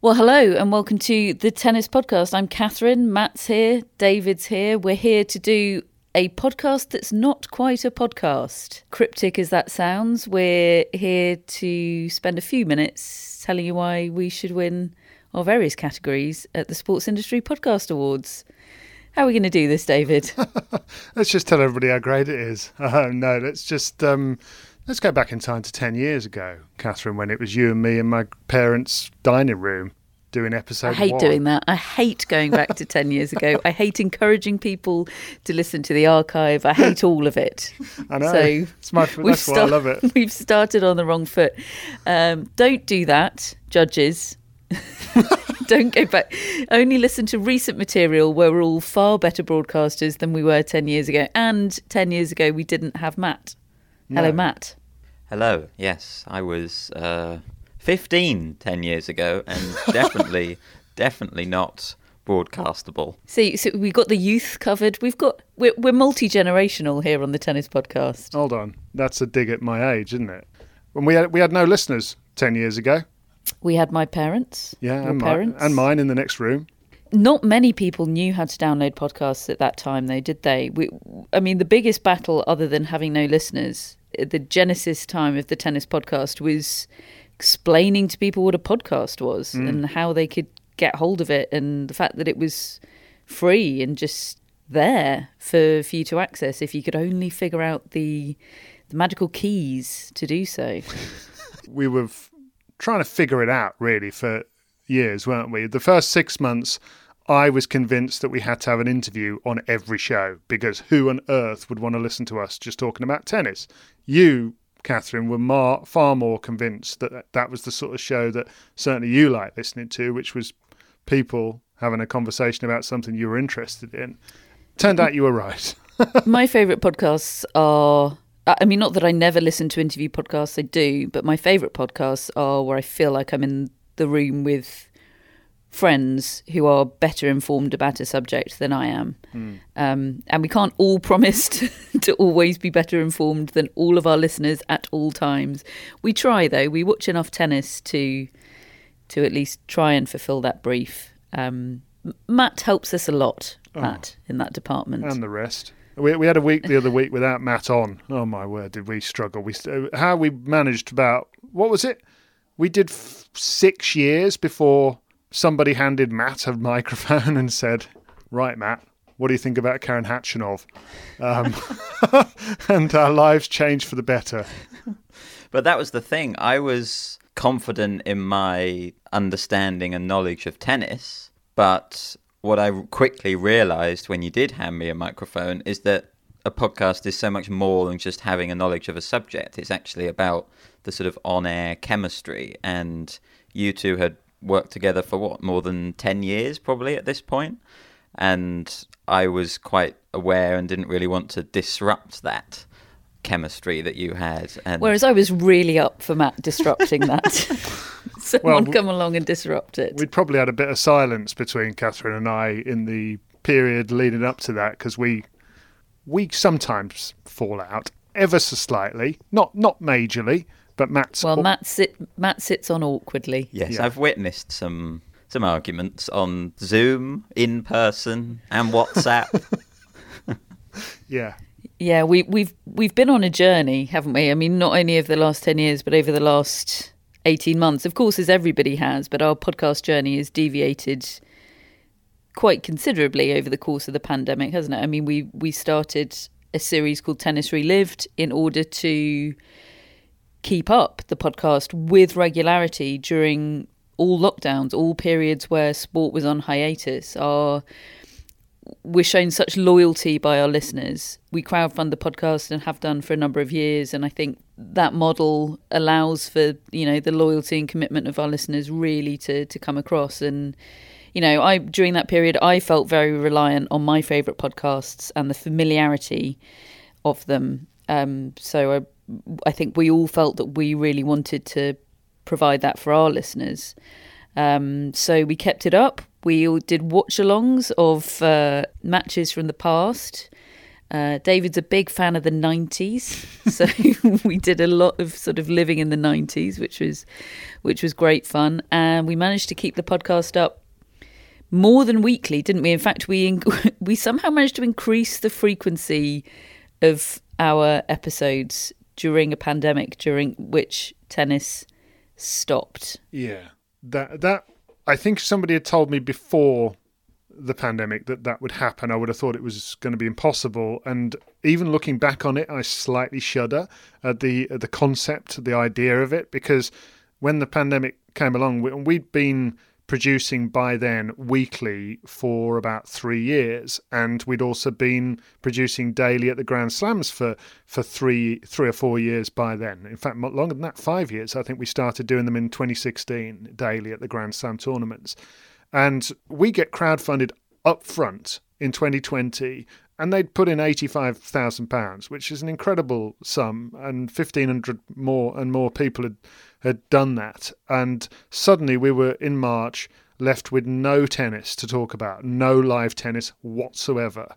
Well, hello and welcome to the Tennis Podcast. I'm Catherine, Matt's here, David's here. We're here to do a podcast that's not quite a podcast. Cryptic as that sounds, we're here to spend a few minutes telling you why we should win our various categories at the Sports Industry Podcast Awards. How are we going to do this, David? let's just tell everybody how great it is. Uh, no, let's just um, let's go back in time to ten years ago, Catherine, when it was you and me in my parents' dining room doing episode. I hate one. doing that. I hate going back to 10 years ago. I hate encouraging people to listen to the archive. I hate all of it. I know. So it's my, that's why I love it. We've started on the wrong foot. Um, don't do that, judges. don't go back. Only listen to recent material where we're all far better broadcasters than we were 10 years ago. And 10 years ago, we didn't have Matt. No. Hello, Matt. Hello. Yes, I was uh, 15 10 years ago and definitely, definitely not broadcastable. See, so we got the youth covered. We've got we're, we're multi generational here on the tennis podcast. Hold on, that's a dig at my age, isn't it? When we had we had no listeners ten years ago. We had my parents. Yeah, and, parents. My, and mine in the next room. Not many people knew how to download podcasts at that time, though, did they? We, I mean, the biggest battle, other than having no listeners, the genesis time of the tennis podcast was explaining to people what a podcast was Mm. and how they could get hold of it, and the fact that it was free and just there for, for you to access if you could only figure out the the magical keys to do so. We were f- trying to figure it out really for years, weren't we? The first six months, I was convinced that we had to have an interview on every show because who on earth would want to listen to us just talking about tennis? You, Catherine, were mar- far more convinced that that was the sort of show that certainly you like listening to, which was people having a conversation about something you were interested in. Turned out you were right. my favourite podcasts are. I mean, not that I never listen to interview podcasts, I do, but my favourite podcasts are where I feel like I'm in the room with friends who are better informed about a subject than I am. Um, and we can't all promise to, to always be better informed than all of our listeners at all times. We try, though. We watch enough tennis to to at least try and fulfil that brief. Um, Matt helps us a lot, Matt, in that department. and the rest. We, we had a week the other week without Matt on. Oh my word, did we struggle? We how we managed about what was it? We did f- six years before somebody handed Matt a microphone and said, "Right, Matt, what do you think about Karen Khachanov?" Um, and our lives changed for the better. But that was the thing. I was confident in my understanding and knowledge of tennis, but what I quickly realized when you did hand me a microphone is that a podcast is so much more than just having a knowledge of a subject. It's actually about the sort of on air chemistry. And you two had worked together for what, more than 10 years probably at this? And I was quite aware and didn't really want to disrupt that chemistry that you had. And Whereas I was really up for Matt disrupting that. Someone w- come along and disrupt it. We'd probably had a bit of silence between Catherine and I in the period leading up to that because we we sometimes fall out ever so slightly, not not majorly, but Matt's Well, Matt sit Matt sits on awkwardly. Yes, Yeah. I've witnessed some some arguments on Zoom, in person, and WhatsApp. yeah. Yeah, we we've we've been on a journey, haven't we? I mean, not only over the last ten years, but over the last eighteen months. Of course, as everybody has, but our podcast journey has deviated quite considerably over the course of the pandemic, hasn't it? I mean, we we started a series called Tennis Relived in order to keep up the podcast with regularity during all lockdowns, all periods where sport was on hiatus. Our we're shown such loyalty by our listeners. We crowdfund the podcast and have done for a number of years, and I think that model allows for you know the loyalty and commitment of our listeners really to to come across. And you know, I during that period, I felt very reliant on my favourite podcasts and the familiarity of them. Um, so I, I think we all felt that we really wanted to provide that for our listeners. Um, so we kept it up. We all did watch alongs of uh, matches from the past. Uh, David's a big fan of the 90s, so we did a lot of sort of living in the 90s, which was which was great fun, and we managed to keep the podcast up more than weekly, didn't we? In fact, we we somehow managed to increase the frequency of our episodes during a pandemic, during which tennis stopped. Yeah, that that I think somebody had told me before the pandemic that that would happen. I would have thought it was going to be impossible. And even looking back on it, I slightly shudder at the at the concept, the idea of it, because when the pandemic came along, we'd been producing by then weekly for about three years, and we'd also been producing daily at the Grand Slams for for three three or four years by then. In fact, longer than that, five years. I think we started doing them in 2016 daily at the Grand Slam tournaments. And we get crowdfunded up front in 2020 and they'd put in £85,000, which is an incredible sum, and 1,500 more and more people had, had done that. And suddenly we were in March left with no tennis to talk about, no live tennis whatsoever.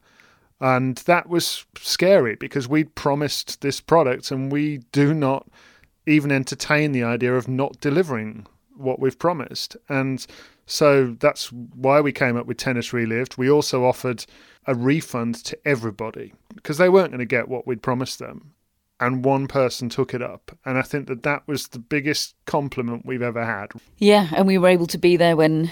And that was scary because we'd promised this product and we do not even entertain the idea of not delivering what we've promised. And so that's why we came up with Tennis Relived. We also offered a refund to everybody because they weren't going to get what we'd promised them. And one person took it up. And I think that that was the biggest compliment we've ever had. Yeah. And we were able to be there when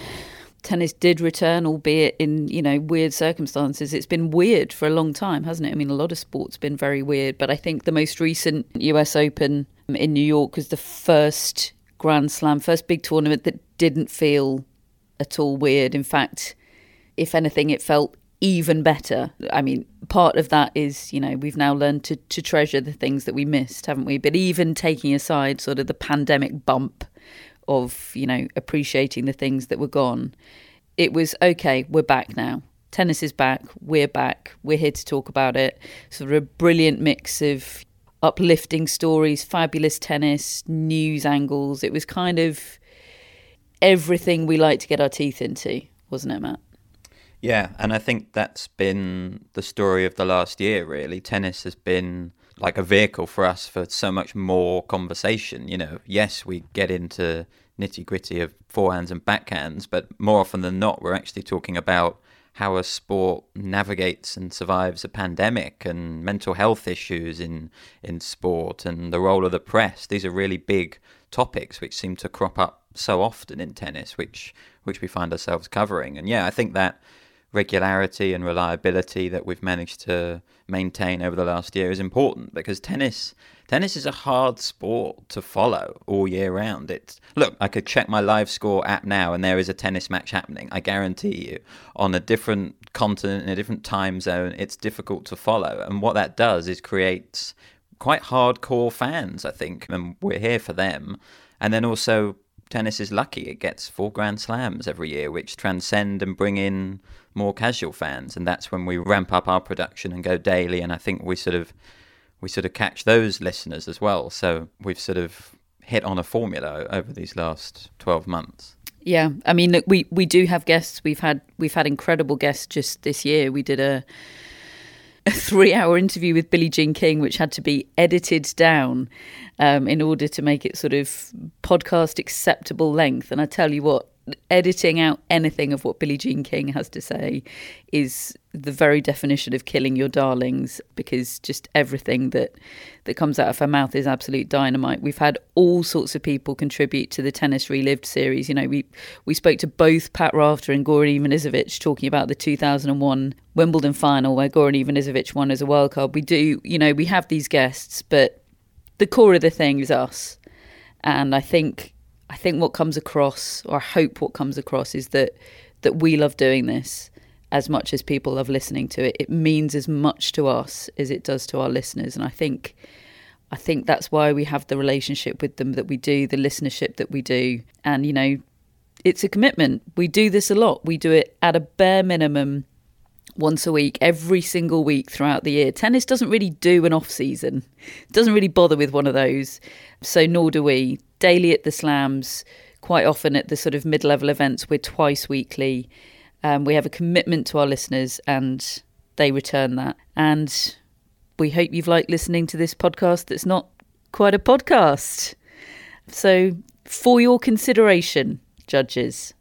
tennis did return, albeit in, you know, weird circumstances. It's been weird for a long time, hasn't it? I mean, a lot of sports been very weird. But I think the most recent US Open in New York was the first Grand Slam, first big tournament that didn't feel at all weird. In fact, if anything, it felt even better. I mean, part of that is, you know, we've now learned to, to treasure the things that we missed, haven't we? But even taking aside sort of the pandemic bump of, you know, appreciating the things that were gone, it was okay, we're back now. Tennis is back, we're back, we're here to talk about it. Sort of a brilliant mix of uplifting stories, fabulous tennis, news angles. It was kind of everything we like to get our teeth into, wasn't it, Matt? Yeah, and I think that's been the story of the last year, really. Tennis has been like a vehicle for us for so much more conversation. You know, yes, we get into nitty gritty of forehands and backhands, but more often than not, we're actually talking about how a sport navigates and survives a pandemic and mental health issues in in sport and the role of the press. These are really big topics which seem to crop up so often in tennis, which which we find ourselves covering. And yeah, I think that regularity and reliability that we've managed to maintain over the last year is important because tennis tennis is a hard sport to follow all year round. It's look, I could check my live score app now and there is a tennis match happening. I guarantee you. On a different continent in a different time zone, it's difficult to follow. And what that does is creates quite hardcore fans, I think, and we're here for them. And then also tennis is lucky it gets four Grand Slams every year, which transcend and bring in more casual fans, and that's when we ramp up our production and go daily. And I think we sort of we sort of catch those listeners as well. So we've sort of hit on a formula over these last twelve months. Yeah, I mean, look, we we do have guests. We've had we've had incredible guests just this year. We did a a three hour interview with Billie Jean King, which had to be edited down um, in order to make it sort of podcast acceptable length. And I tell you what, editing out anything of what Billie Jean King has to say is the very definition of killing your darlings because just everything that that comes out of her mouth is absolute dynamite. We've had all sorts of people contribute to the Tennis Relived series. You know, we we spoke to both Pat Rafter and Goran Ivanisevic talking about the 2001 Wimbledon final where Goran Ivanisevic won as a wild card. We do, you know, we have these guests, but the core of the thing is us. And I think I think what comes across, or hope what comes across, is that that we love doing this as much as people love listening to it. It means as much to us as it does to our listeners, and I think I think that's why we have the relationship with them that we do, the listenership that we do, and you know, it's a commitment. We do this a lot. We do it at a bare minimum once a week, every single week throughout the year. Tennis doesn't really do an off season, it doesn't really bother with one of those. So, nor do we daily at the slams, quite often at the sort of mid level events. We're twice weekly. Um, we have a commitment to our listeners and they return that. And we hope you've liked listening to this podcast that's not quite a podcast. So, for your consideration, judges.